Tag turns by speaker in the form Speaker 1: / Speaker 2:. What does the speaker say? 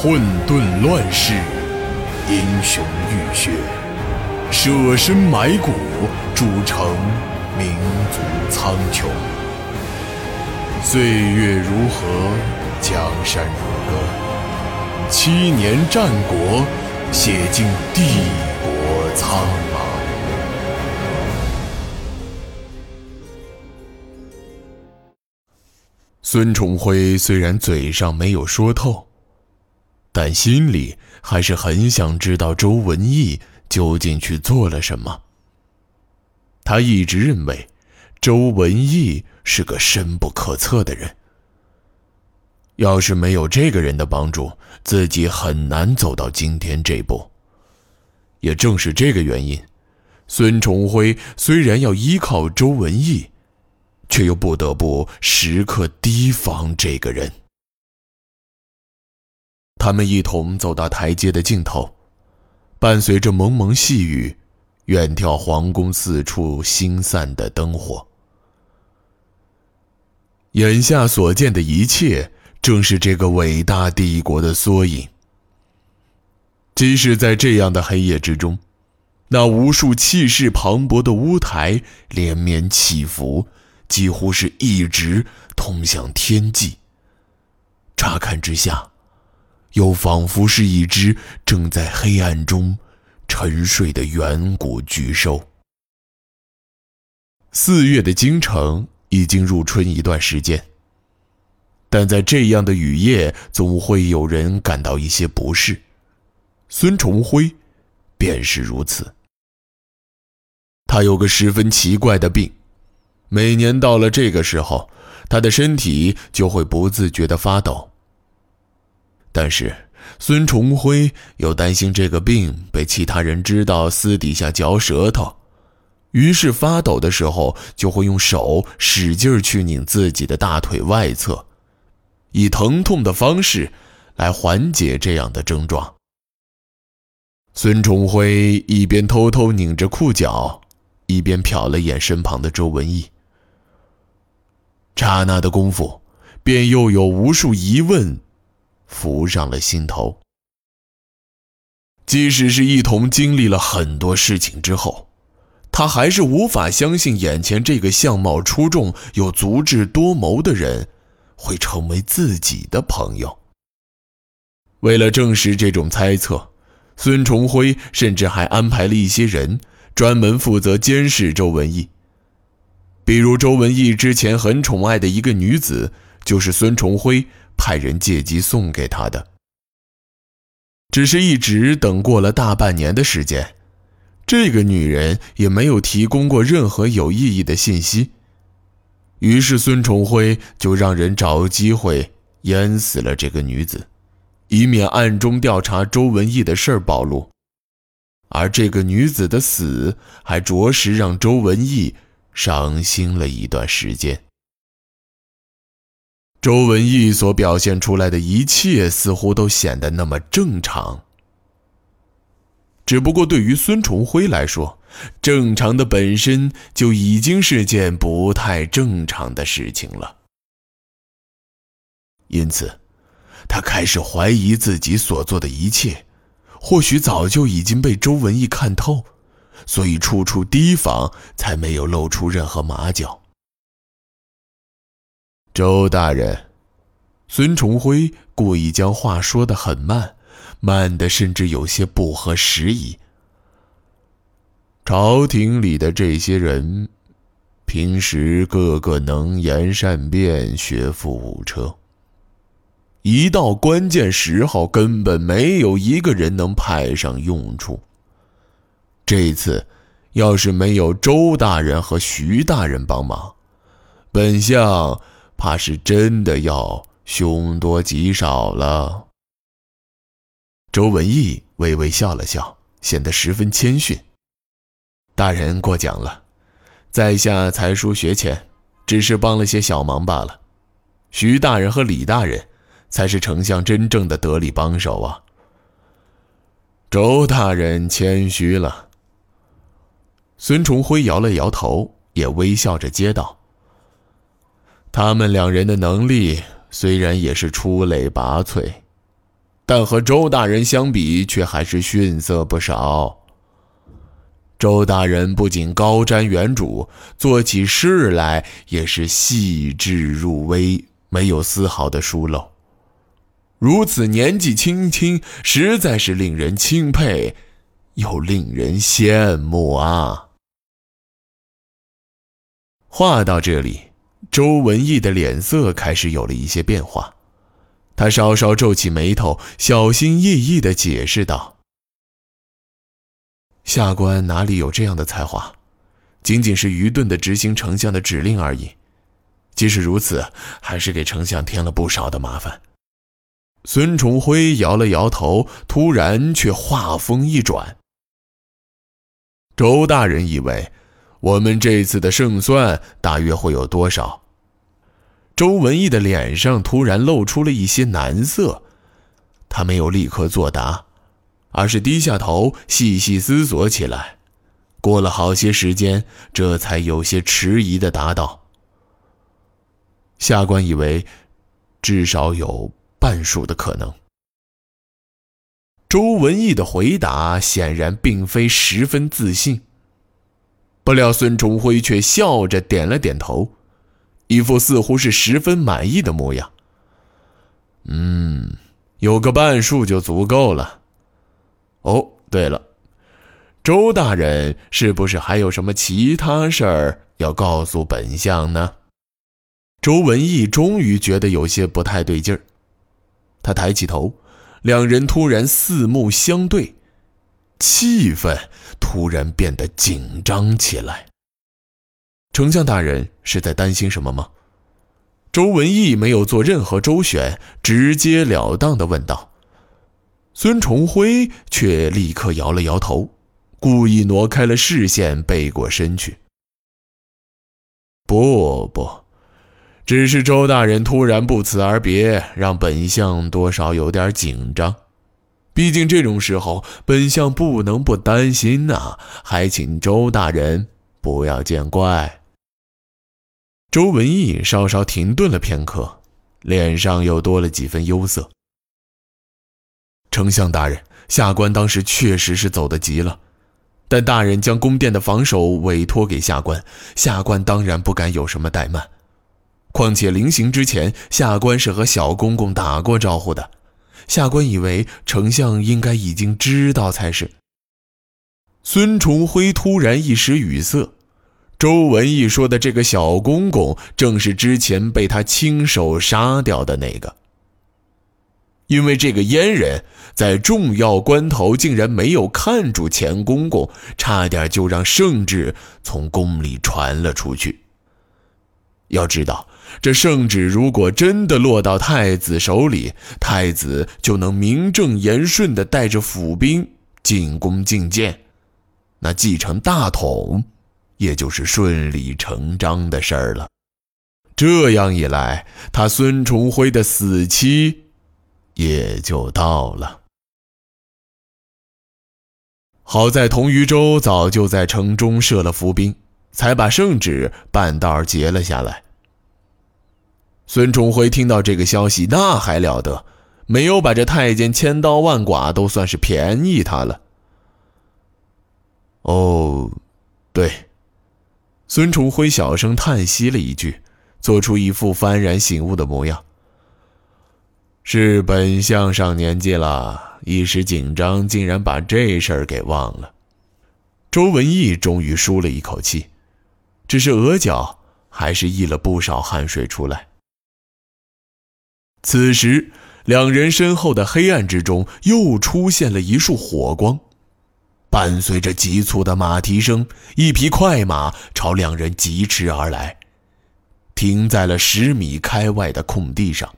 Speaker 1: 混沌乱世，英雄浴血，舍身埋骨，铸成民族苍穹。岁月如河，江山如歌，七年战国，写尽帝国苍茫。孙重辉虽然嘴上没有说透，但心里还是很想知道周文义究竟去做了什么。他一直认为，周文义。是个深不可测的人。要是没有这个人的帮助，自己很难走到今天这步。也正是这个原因，孙重辉虽然要依靠周文义，却又不得不时刻提防这个人。他们一同走到台阶的尽头，伴随着蒙蒙细雨，远眺皇宫四处星散的灯火。眼下所见的一切，正是这个伟大帝国的缩影。即使在这样的黑夜之中，那无数气势磅礴的屋台连绵起伏，几乎是一直通向天际。乍看之下，又仿佛是一只正在黑暗中沉睡的远古巨兽。四月的京城。已经入春一段时间，但在这样的雨夜，总会有人感到一些不适。孙重辉便是如此。他有个十分奇怪的病，每年到了这个时候，他的身体就会不自觉的发抖。但是孙重辉又担心这个病被其他人知道，私底下嚼舌头。于是发抖的时候，就会用手使劲去拧自己的大腿外侧，以疼痛的方式来缓解这样的症状。孙重辉一边偷偷拧着裤脚，一边瞟了眼身旁的周文义。刹那的功夫，便又有无数疑问浮上了心头。即使是一同经历了很多事情之后。他还是无法相信眼前这个相貌出众又足智多谋的人，会成为自己的朋友。为了证实这种猜测，孙重辉甚至还安排了一些人专门负责监视周文义。比如，周文义之前很宠爱的一个女子，就是孙重辉派人借机送给他的。只是一直等过了大半年的时间。这个女人也没有提供过任何有意义的信息，于是孙重辉就让人找机会淹死了这个女子，以免暗中调查周文义的事儿暴露。而这个女子的死，还着实让周文义伤心了一段时间。周文义所表现出来的一切，似乎都显得那么正常。只不过对于孙重辉来说，正常的本身就已经是件不太正常的事情了。因此，他开始怀疑自己所做的一切，或许早就已经被周文义看透，所以处处提防，才没有露出任何马脚。周大人，孙重辉故意将话说得很慢。慢的甚至有些不合时宜。朝廷里的这些人，平时个个能言善辩、学富五车，一到关键时候，根本没有一个人能派上用处。这次，要是没有周大人和徐大人帮忙，本相怕是真的要凶多吉少了。周文义微微笑了笑，显得十分谦逊。大人过奖了，在下才疏学浅，只是帮了些小忙罢了。徐大人和李大人，才是丞相真正的得力帮手啊。周大人谦虚了。孙崇辉摇了摇头，也微笑着接道：“他们两人的能力虽然也是出类拔萃。”但和周大人相比，却还是逊色不少。周大人不仅高瞻远瞩，做起事来也是细致入微，没有丝毫的疏漏。如此年纪轻轻，实在是令人钦佩，又令人羡慕啊！话到这里，周文义的脸色开始有了一些变化。他稍稍皱起眉头，小心翼翼地解释道：“下官哪里有这样的才华，仅仅是愚钝地执行丞相的指令而已。即使如此，还是给丞相添了不少的麻烦。”孙崇辉摇了摇头，突然却话锋一转：“周大人以为，我们这次的胜算大约会有多少？”周文义的脸上突然露出了一些难色，他没有立刻作答，而是低下头细细思索起来。过了好些时间，这才有些迟疑的答道：“下官以为，至少有半数的可能。”周文义的回答显然并非十分自信，不料孙崇辉却笑着点了点头。一副似乎是十分满意的模样。嗯，有个半数就足够了。哦，对了，周大人是不是还有什么其他事儿要告诉本相呢？周文义终于觉得有些不太对劲儿，他抬起头，两人突然四目相对，气氛突然变得紧张起来。丞相大人是在担心什么吗？周文义没有做任何周旋，直截了当地问道。孙重辉却立刻摇了摇头，故意挪开了视线，背过身去。不不，只是周大人突然不辞而别，让本相多少有点紧张。毕竟这种时候，本相不能不担心呐，还请周大人不要见怪。周文义稍稍停顿了片刻，脸上又多了几分忧色。丞相大人，下官当时确实是走得急了，但大人将宫殿的防守委托给下官，下官当然不敢有什么怠慢。况且临行之前，下官是和小公公打过招呼的，下官以为丞相应该已经知道才是。孙崇辉突然一时语塞。周文义说的这个小公公，正是之前被他亲手杀掉的那个。因为这个阉人，在重要关头竟然没有看住钱公公，差点就让圣旨从宫里传了出去。要知道，这圣旨如果真的落到太子手里，太子就能名正言顺地带着府兵进宫觐见，那继承大统。也就是顺理成章的事儿了。这样一来，他孙重辉的死期也就到了。好在童余州早就在城中设了伏兵，才把圣旨半道截了下来。孙重辉听到这个消息，那还了得！没有把这太监千刀万剐，都算是便宜他了。哦，对。孙重辉小声叹息了一句，做出一副幡然醒悟的模样。是本相上年纪了，一时紧张，竟然把这事儿给忘了。周文义终于舒了一口气，只是额角还是溢了不少汗水出来。此时，两人身后的黑暗之中又出现了一束火光。伴随着急促的马蹄声，一匹快马朝两人疾驰而来，停在了十米开外的空地上。